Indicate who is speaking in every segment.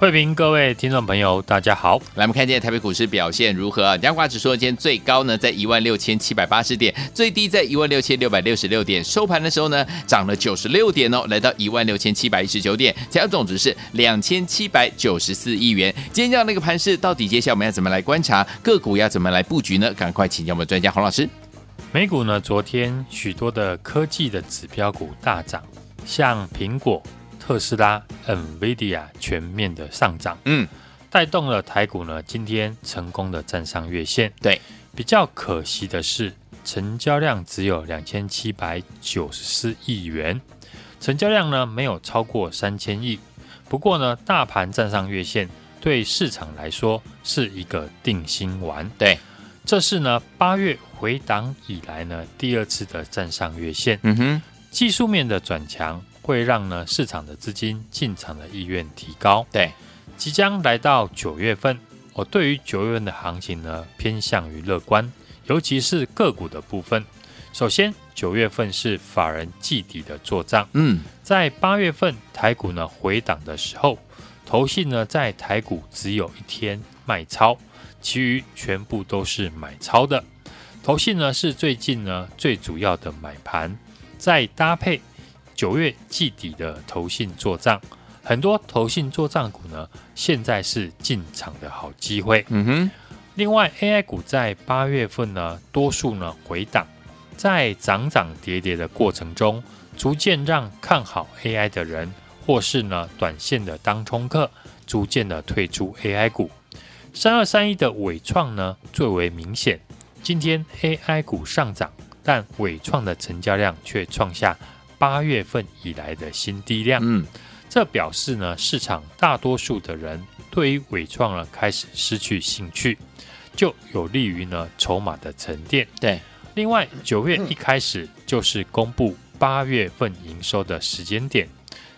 Speaker 1: 慧平，各位听众朋友，大家好。
Speaker 2: 来，我们看见台北股市表现如何啊？加权指数今天最高呢，在一万六千七百八十点，最低在一万六千六百六十六点。收盘的时候呢，涨了九十六点哦，来到一万六千七百一十九点，成交总值是两千七百九十四亿元。今天这样的一个盘势，到底接下来我们要怎么来观察个股，要怎么来布局呢？赶快请教我们专家洪老师。
Speaker 1: 美股呢，昨天许多的科技的指标股大涨，像苹果。特斯拉、NVIDIA 全面的上涨，嗯，带动了台股呢，今天成功的站上月线。
Speaker 2: 对，
Speaker 1: 比较可惜的是，成交量只有两千七百九十四亿元，成交量呢没有超过三千亿。不过呢，大盘站上月线，对市场来说是一个定心丸。
Speaker 2: 对，
Speaker 1: 这是呢八月回档以来呢第二次的站上月线。
Speaker 2: 嗯哼，
Speaker 1: 技术面的转强。会让呢市场的资金进场的意愿提高。
Speaker 2: 对，
Speaker 1: 即将来到九月份，我对于九月份的行情呢偏向于乐观，尤其是个股的部分。首先，九月份是法人季底的做账。
Speaker 2: 嗯，
Speaker 1: 在八月份台股呢回档的时候，投信呢在台股只有一天卖超，其余全部都是买超的。投信呢是最近呢最主要的买盘，再搭配。九月季底的投信做账，很多投信做账股呢，现在是进场的好机会。
Speaker 2: 嗯哼。
Speaker 1: 另外，AI 股在八月份呢，多数呢回档，在涨涨跌跌的过程中，逐渐让看好 AI 的人，或是呢短线的当冲客，逐渐的退出 AI 股。三二三一的伟创呢最为明显，今天 AI 股上涨，但伟创的成交量却创下。八月份以来的新低量，
Speaker 2: 嗯，
Speaker 1: 这表示呢，市场大多数的人对于伟创呢开始失去兴趣，就有利于呢筹码的沉淀。
Speaker 2: 对，
Speaker 1: 另外九月一开始就是公布八月份营收的时间点，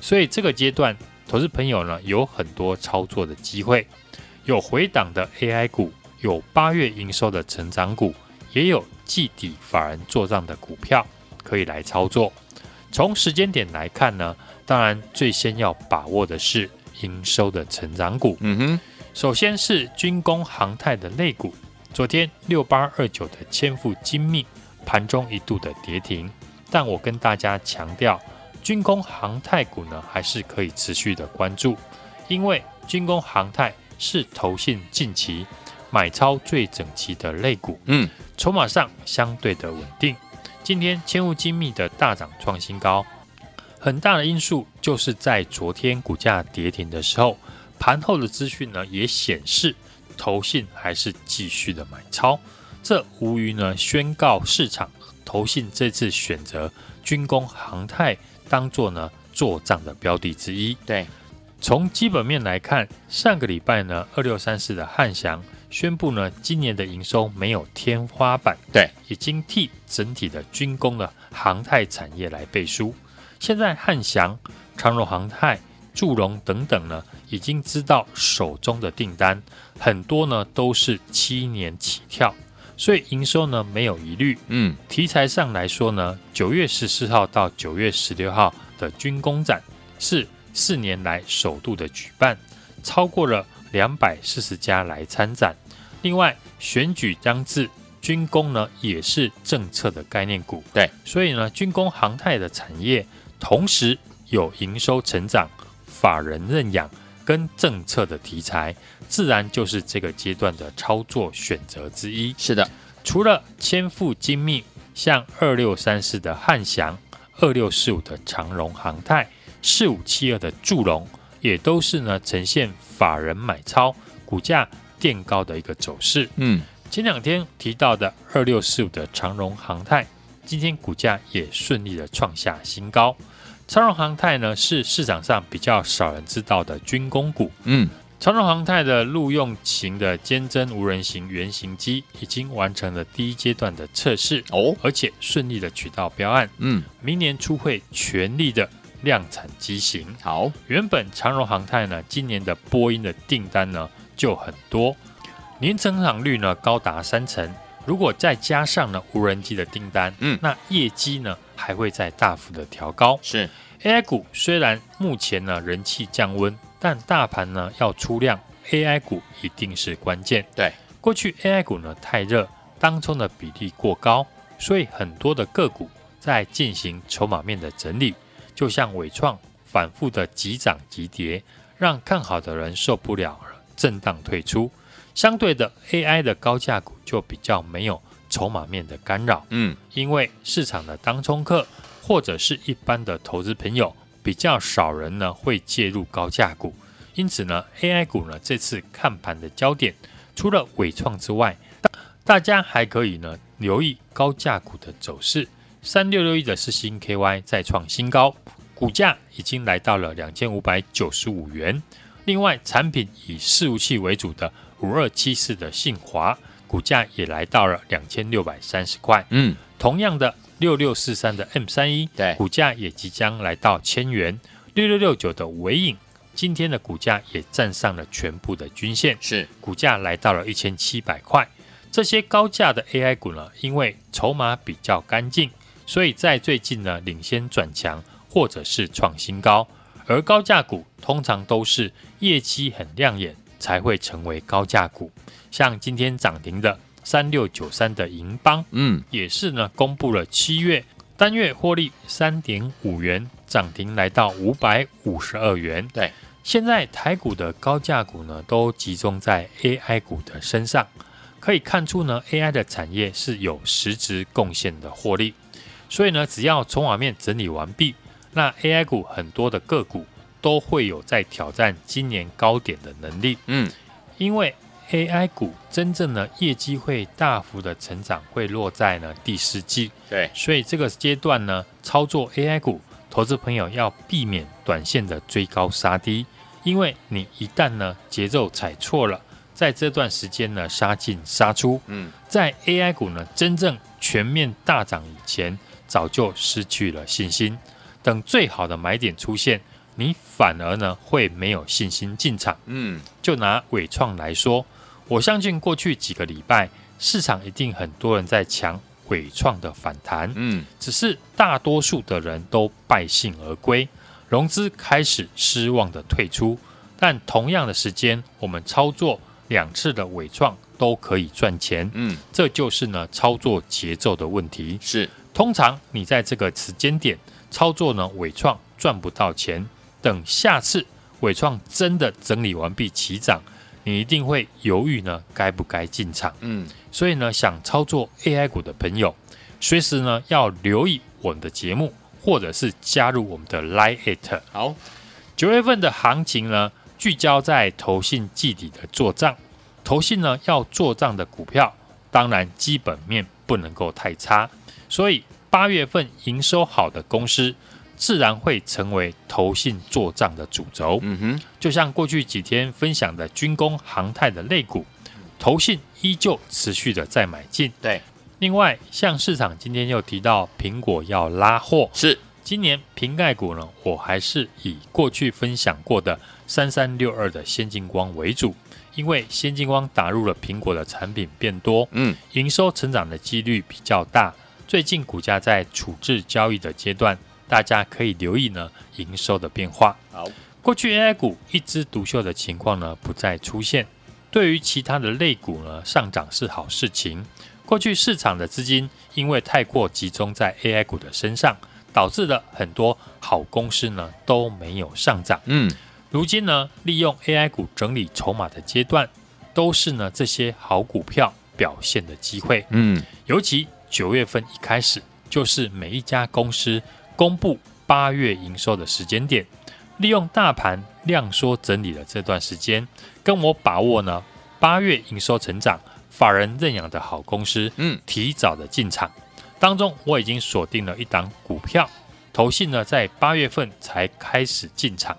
Speaker 1: 所以这个阶段投资朋友呢有很多操作的机会，有回档的 AI 股，有八月营收的成长股，也有季底法人做账的股票可以来操作。从时间点来看呢，当然最先要把握的是营收的成长股。
Speaker 2: 嗯哼，
Speaker 1: 首先是军工航太的类股，昨天六八二九的千富精密盘中一度的跌停，但我跟大家强调，军工航太股呢还是可以持续的关注，因为军工航太是投信近期买超最整齐的类股，
Speaker 2: 嗯，
Speaker 1: 筹码上相对的稳定。今天千富精密的大涨创新高，很大的因素就是在昨天股价跌停的时候，盘后的资讯呢也显示，投信还是继续的买超，这无疑呢宣告市场投信这次选择军工航太当做呢做账的标的之一。
Speaker 2: 对，
Speaker 1: 从基本面来看，上个礼拜呢二六三四的汉翔。宣布呢，今年的营收没有天花板，
Speaker 2: 对，
Speaker 1: 已经替整体的军工的航太产业来背书。现在汉翔、长荣航太、祝融等等呢，已经知道手中的订单很多呢都是七年起跳，所以营收呢没有疑虑。
Speaker 2: 嗯，
Speaker 1: 题材上来说呢，九月十四号到九月十六号的军工展是四年来首度的举办，超过了。两百四十家来参展，另外选举将至，军工呢也是政策的概念股，
Speaker 2: 对，
Speaker 1: 所以呢军工航太的产业同时有营收成长、法人认养跟政策的题材，自然就是这个阶段的操作选择之一。
Speaker 2: 是的，
Speaker 1: 除了千富精密，像二六三四的汉翔、二六四五的长荣航太、四五七二的祝融。也都是呢，呈现法人买超、股价垫高的一个走势。
Speaker 2: 嗯，
Speaker 1: 前两天提到的二六四五的长荣航太，今天股价也顺利的创下新高。长荣航太呢，是市场上比较少人知道的军工股。
Speaker 2: 嗯，
Speaker 1: 长荣航太的陆用型的坚侦无人型原型机已经完成了第一阶段的测试
Speaker 2: 哦，
Speaker 1: 而且顺利的取到标案。
Speaker 2: 嗯，
Speaker 1: 明年初会全力的。量产机型。
Speaker 2: 好，
Speaker 1: 原本长荣航太呢，今年的波音的订单呢就很多，年成长率呢高达三成。如果再加上呢无人机的订单，嗯，那业绩呢还会再大幅的调高。
Speaker 2: 是
Speaker 1: AI 股虽然目前呢人气降温，但大盘呢要出量，AI 股一定是关键。
Speaker 2: 对，过
Speaker 1: 去 AI 股呢太热，当中的比例过高，所以很多的个股在进行筹码面的整理，就像伟创反复的急涨急跌，让看好的人受不了了，震荡退出。相对的，AI 的高价股就比较没有筹码面的干扰，嗯，因为市场的当冲客或者是一般的投资朋友比较少人呢会介入高价股，因此呢，AI 股呢这次看盘的焦点除了伟创之外，大大家还可以呢留意高价股的走势。三六六一的四星 KY 再创新高，股价已经来到了两千五百九十五元。另外，产品以伺服器为主的。五二七四的信华股价也来到了两千六百三十块。嗯，同样的六六四三的 M 三一，对，股价也即将来到千元。六六六九的尾影，今天的股价也站上了全部的均线，是股价来到了一千七百块。这些高价的 AI 股呢，因为筹码比较干净，所以在最近呢领先转强或者是创新高。而高价股通常都是业绩很亮眼。才会成为高价股，像今天涨停的三六九三的银邦，嗯，也是呢，公布了七月单月获利三点五元，涨停来到五百五十二元。对，现在台股的高价股呢，都集中在 AI 股的身上，可以看出呢，AI 的产业是有实质贡献的获利，所以呢，只要筹码面整理完毕，那 AI 股很多的个股。都会有在挑战今年高点的能力，嗯，因为 AI 股真正的业绩会大幅的成长，会落在呢第四季，对，所以这个阶段呢，操作 AI 股，投资朋友要避免短线的追高杀低，因为你一旦呢节奏踩错了，在这段时间呢杀进杀出，嗯，在 AI 股呢真正全面大涨以前，早就失去了信心，等最好的买点出现。你反而呢会没有信心进场。嗯，就拿伟创来说，我相信过去几个礼拜市场一定很多人在抢伟创的反弹。嗯，只是大多数的人都败兴而归，融资开始失望的退出。但同样的时间，我们操作两次的伟创都可以赚钱。嗯，这就是呢操作节奏的问题。是，通常你在这个时间点操作呢伟创赚不到钱。等下次伟创真的整理完毕起涨，你一定会犹豫呢，该不该进场？嗯，所以呢，想操作 AI 股的朋友，随时呢要留意我们的节目，或者是加入我们的 Line@ It。好，九月份的行情呢，聚焦在投信季底的做账，投信呢要做账的股票，当然基本面不能够太差，所以八月份营收好的公司。自然会成为投信做账的主轴。嗯哼，就像过去几天分享的军工、航太的类股，投信依旧持续的在买进。对，另外像市场今天又提到苹果要拉货，是今年瓶盖股呢，我还是以过去分享过的三三六二的先进光为主，因为先进光打入了苹果的产品变多，嗯，营收成长的几率比较大。最近股价在处置交易的阶段。大家可以留意呢营收的变化。好，过去 AI 股一枝独秀的情况呢不再出现。对于其他的类股呢上涨是好事情。过去市场的资金因为太过集中在 AI 股的身上，导致了很多好公司呢都没有上涨。嗯，如今呢利用 AI 股整理筹码的阶段，都是呢这些好股票表现的机会。嗯，尤其九月份一开始，就是每一家公司。公布八月营收的时间点，利用大盘量缩整理的这段时间，跟我把握呢八月营收成长、法人认养的好公司，嗯，提早的进场。当中我已经锁定了一档股票，投信呢在八月份才开始进场。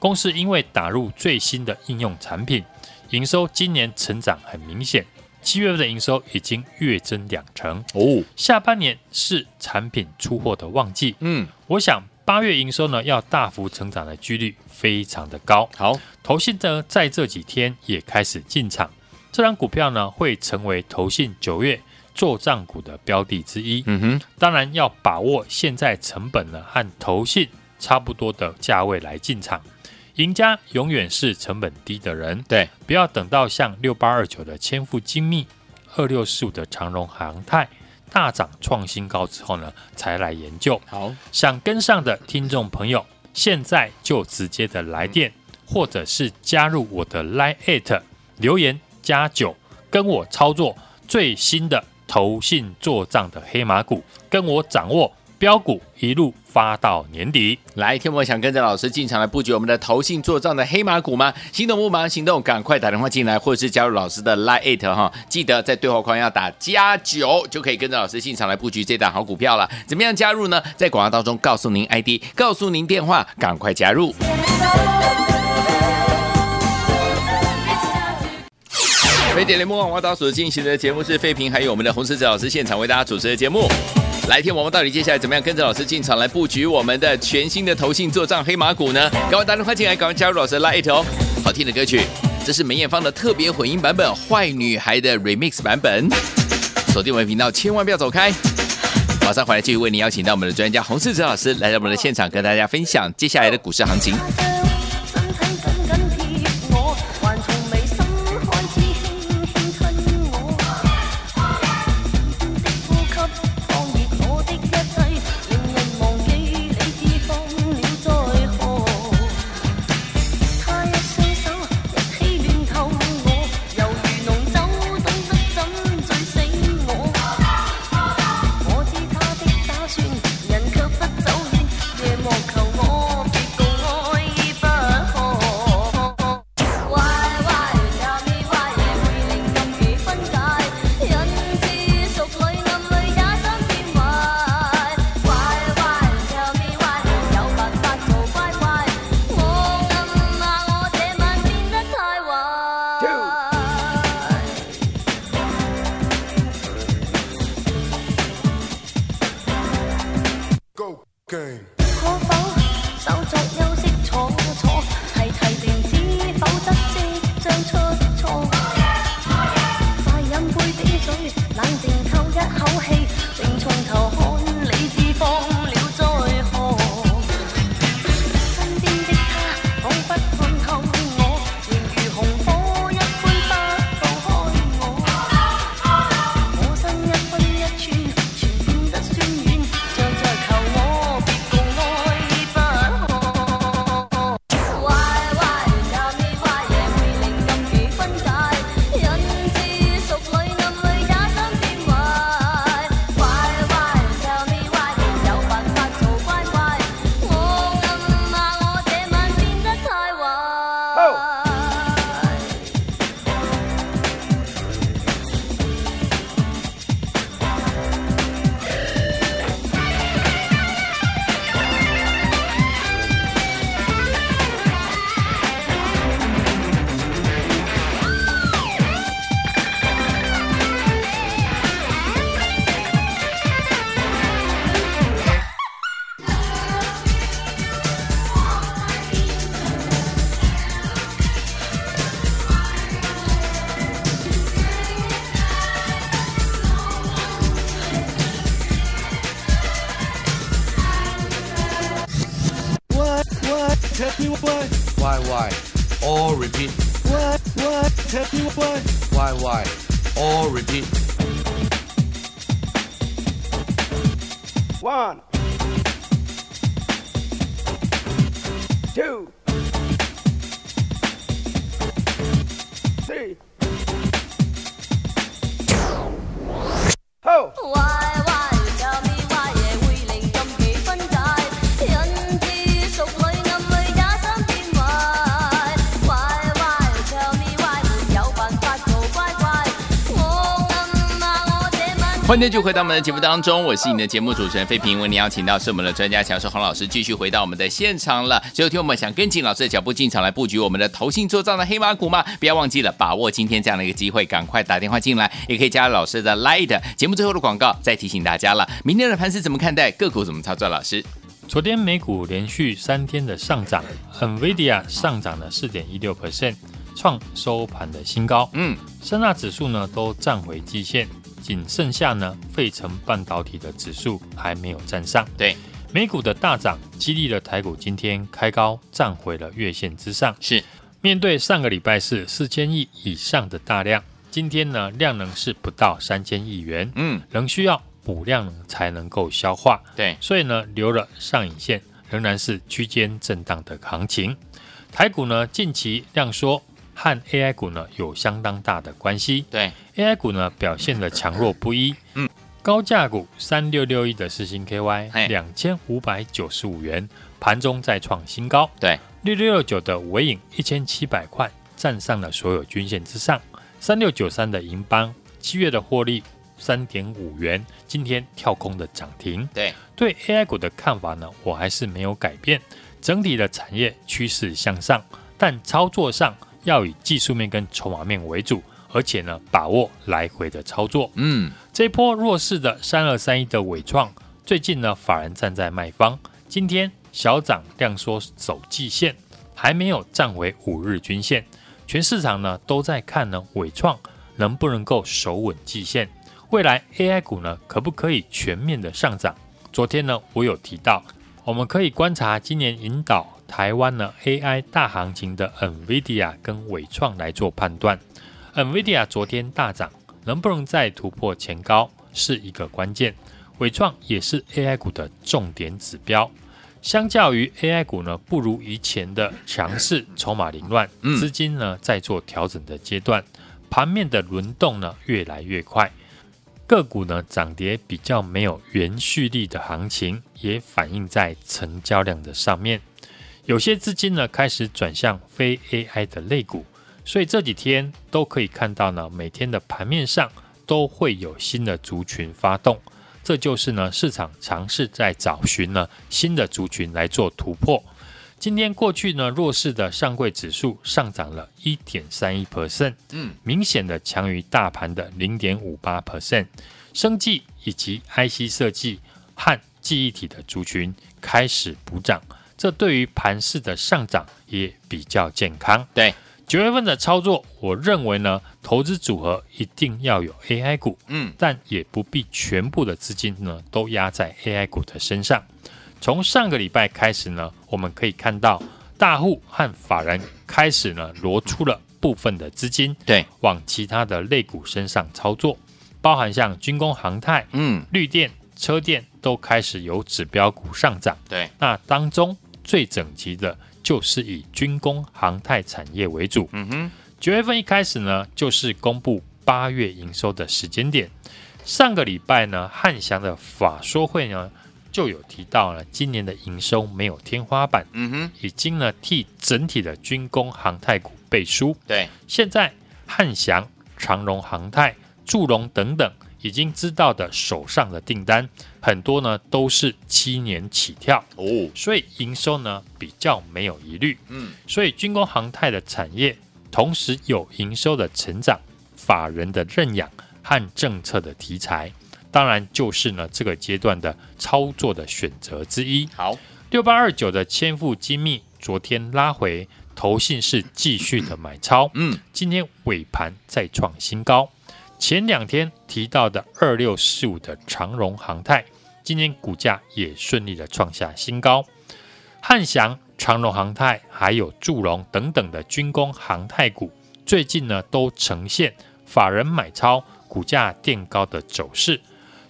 Speaker 1: 公司因为打入最新的应用产品，营收今年成长很明显。七月份的营收已经月增两成哦，下半年是产品出货的旺季。嗯，我想八月营收呢要大幅成长的几率非常的高。
Speaker 3: 好，
Speaker 1: 投信呢在这几天也开始进场，这张股票呢会成为投信九月做账股的标的之一。
Speaker 3: 嗯哼，
Speaker 1: 当然要把握现在成本呢和投信差不多的价位来进场。赢家永远是成本低的人，
Speaker 3: 对，
Speaker 1: 不要等到像六八二九的千富精密、二六四五的长荣航太大涨创新高之后呢，才来研究。
Speaker 3: 好，
Speaker 1: 想跟上的听众朋友，现在就直接的来电，或者是加入我的 Line@ 留言加九，跟我操作最新的投信做账的黑马股，跟我掌握。标股一路发到年底，
Speaker 3: 来，天魔想跟着老师进场来布局我们的投信做账的黑马股吗？心动不忙行动，赶快打电话进来，或者是加入老师的 Line 哈，记得在对话框要打加九，就可以跟着老师进场来布局这档好股票了。怎么样加入呢？在广告当中告诉您 ID，告诉您电话，赶快加入。飞碟联盟网络所进行的节目是费平，还有我们的洪世哲老师现场为大家主持的节目。来听我们到底接下来怎么样跟着老师进场来布局我们的全新的投信作战黑马股呢？赶快打电话进来，赶快加入老师的 Line 哦！好听的歌曲，这是梅艳芳的特别混音版本，《坏女孩》的 Remix 版本。锁定我们频道，千万不要走开。马上回来继续为您邀请到我们的专家洪世哲老师来到我们的现场，跟大家分享接下来的股市行情。可否稍作休息，坐坐，提提劲，知否？则即将出错。
Speaker 4: why? Why why? All repeat. Why why? Tell me why? Why why? All repeat.
Speaker 5: One. Two.
Speaker 3: 欢迎继续回到我们的节目当中，我是你的节目主持人费平。为你邀请到是我们的专家强势洪老师，继续回到我们的现场了。最后听我们想跟紧老师的脚步进场来布局我们的投信做账的黑马股吗？不要忘记了把握今天这样的一个机会，赶快打电话进来，也可以加入老师的 Light。节目最后的广告再提醒大家了，明天的盘势怎么看待？个股怎么操作？老师。
Speaker 1: 昨天美股连续三天的上涨，NVIDIA 上涨了四点一六 percent，创收盘的新高。
Speaker 2: 嗯，
Speaker 1: 三大指数呢都站回季线，仅剩下呢费城半导体的指数还没有站上。
Speaker 2: 对，
Speaker 1: 美股的大涨激励了台股今天开高，站回了月线之上。
Speaker 2: 是
Speaker 1: 面对上个礼拜是四千亿以上的大量，今天呢量能是不到三千亿元，
Speaker 2: 嗯，
Speaker 1: 仍需要。补量才能够消化，
Speaker 2: 对，
Speaker 1: 所以呢，留了上影线，仍然是区间震荡的行情。台股呢，近期量缩和 AI 股呢有相当大的关系，
Speaker 2: 对
Speaker 1: ，AI 股呢表现的强弱不一，
Speaker 2: 嗯，
Speaker 1: 高价股三六六一的四星 KY 两千五百九十五元，盘中再创新高，
Speaker 2: 对，
Speaker 1: 六六六九的尾影一千七百块，站上了所有均线之上，三六九三的银邦七月的获利。三点五元，今天跳空的涨停。
Speaker 2: 对
Speaker 1: 对 AI 股的看法呢，我还是没有改变。整体的产业趋势向上，但操作上要以技术面跟筹码面为主，而且呢，把握来回的操作。
Speaker 2: 嗯，
Speaker 1: 这一波弱势的三二三一的伟创，最近呢，法人站在卖方，今天小涨量缩走季线，还没有站回五日均线。全市场呢都在看呢，伟创能不能够守稳季线。未来 AI 股呢，可不可以全面的上涨？昨天呢，我有提到，我们可以观察今年引导台湾呢 AI 大行情的 NVIDIA 跟伟创来做判断。NVIDIA 昨天大涨，能不能再突破前高是一个关键。伟创也是 AI 股的重点指标。相较于 AI 股呢，不如以前的强势，筹码凌乱，资金呢在做调整的阶段，盘面的轮动呢越来越快。个股呢涨跌比较没有延续力的行情，也反映在成交量的上面。有些资金呢开始转向非 AI 的类股，所以这几天都可以看到呢，每天的盘面上都会有新的族群发动。这就是呢市场尝试在找寻呢新的族群来做突破。今天过去呢，弱势的上柜指数上涨了一点三一 percent，嗯，明显的强于大盘的零点五八 percent。生技以及 IC 设计和记忆体的族群开始补涨，这对于盘势的上涨也比较健康。
Speaker 2: 对，
Speaker 1: 九月份的操作，我认为呢，投资组合一定要有 AI 股，嗯，但也不必全部的资金呢都压在 AI 股的身上。从上个礼拜开始呢，我们可以看到大户和法人开始呢挪出了部分的资金，
Speaker 2: 对，
Speaker 1: 往其他的类股身上操作，包含像军工、航太、嗯，绿电、车电都开始有指标股上涨。
Speaker 2: 对，
Speaker 1: 那当中最整齐的就是以军工、航太产业为主。嗯哼，九月份一开始呢，就是公布八月营收的时间点。上个礼拜呢，汉翔的法说会呢。就有提到了，今年的营收没有天花板，嗯哼，已经呢替整体的军工航太股背书。
Speaker 2: 对，
Speaker 1: 现在汉翔、长荣航太、祝融等等已经知道的手上的订单，很多呢都是七年起跳哦，所以营收呢比较没有疑虑。嗯，所以军工航太的产业同时有营收的成长、法人的认养和政策的题材。当然就是呢，这个阶段的操作的选择之一。
Speaker 2: 好，
Speaker 1: 六八二九的千富精密昨天拉回，投信是继续的买超。嗯，今天尾盘再创新高。前两天提到的二六四五的长荣航太，今天股价也顺利的创下新高。汉翔、长荣航太还有祝融等等的军工航太股，最近呢都呈现法人买超、股价垫高的走势。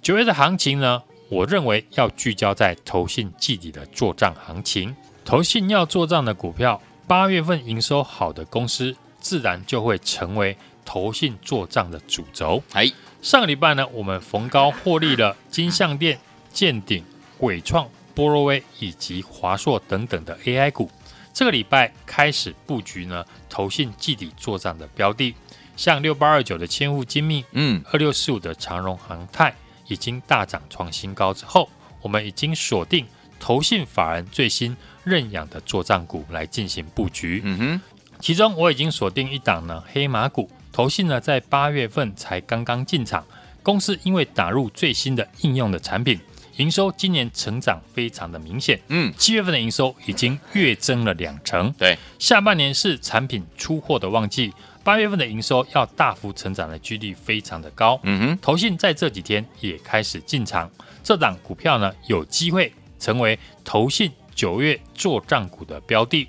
Speaker 1: 九月的行情呢，我认为要聚焦在投信季底的做账行情。投信要做账的股票，八月份营收好的公司，自然就会成为投信做账的主轴。
Speaker 2: 哎，
Speaker 1: 上个礼拜呢，我们逢高获利了金像电、健鼎、伟创、波若威以及华硕等等的 AI 股。这个礼拜开始布局呢，投信季底做账的标的，像六八二九的千富精密，嗯，二六四五的长荣航太。已经大涨创新高之后，我们已经锁定投信法人最新认养的做账股来进行布局。嗯哼，其中我已经锁定一档呢黑马股，投信呢在八月份才刚刚进场，公司因为打入最新的应用的产品，营收今年成长非常的明显，
Speaker 2: 嗯，
Speaker 1: 七月份的营收已经月增了两成。
Speaker 2: 对，
Speaker 1: 下半年是产品出货的旺季，八月份的营收要大幅成长的几率非常的高。
Speaker 2: 嗯哼，
Speaker 1: 投信在这几天也开始进场，这档股票呢有机会成为投信九月做账股的标的。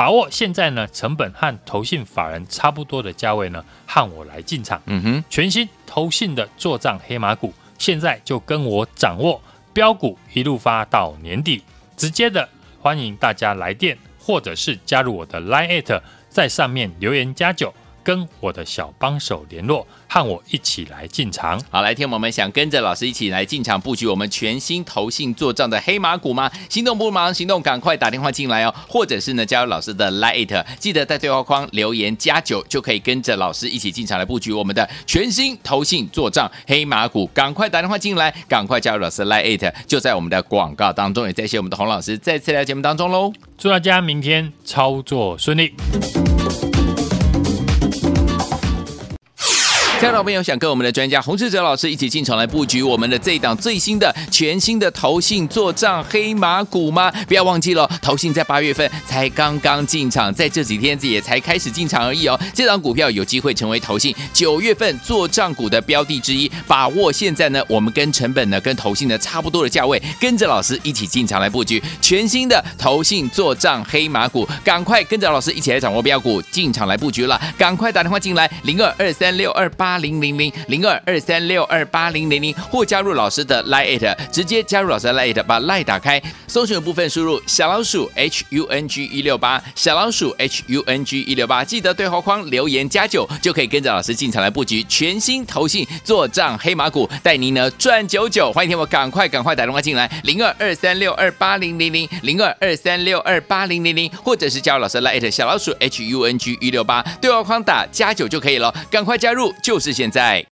Speaker 1: 把握现在呢成本和投信法人差不多的价位呢，和我来进场。
Speaker 2: 嗯哼，
Speaker 1: 全新投信的做账黑马股，现在就跟我掌握标股，一路发到年底。直接的欢迎大家来电，或者是加入我的 Line，在上面留言加九。跟我的小帮手联络，和我一起来进场。
Speaker 2: 好，来听我们想跟着老师一起来进场布局我们全新投信做账的黑马股吗？心动不忙行动，赶快打电话进来哦，或者是呢加入老师的 Lite，记得在对话框留言加九，就可以跟着老师一起进场来布局我们的全新投信做账黑马股。赶快打电话进来，赶快加入老师的 Lite，就在我们的广告当中。也谢谢我们的洪老师再次来节目当中喽，
Speaker 1: 祝大家明天操作顺利。
Speaker 2: 亲爱的朋友，想跟我们的专家洪世哲老师一起进场来布局我们的这一档最新的全新的投信做账黑马股吗？不要忘记了，投信在八月份才刚刚进场，在这几天也才开始进场而已哦。这档股票有机会成为投信九月份做账股的标的之一，把握现在呢，我们跟成本呢跟投信呢差不多的价位，跟着老师一起进场来布局全新的投信做账黑马股，赶快跟着老师一起来掌握标股，进场来布局了，赶快打电话进来零二二三六二八。八零零零零二二三六二八零零零，或加入老师的 Line，直接加入老师的 Line，把 Line 打开，搜寻的部分输入小老鼠 H U N G 一六八，小老鼠 H U N G 一六八，记得对话框留言加九，就可以跟着老师进场来布局全新投信做账黑马股，带您呢赚九九。欢迎听我赶快赶快打电话进来，零二二三六二八零零零零二二三六二八零零零，或者是加入老师的 Line 小老鼠 H U N G 一六八，对话框打加九就可以了，赶快加入就是现在。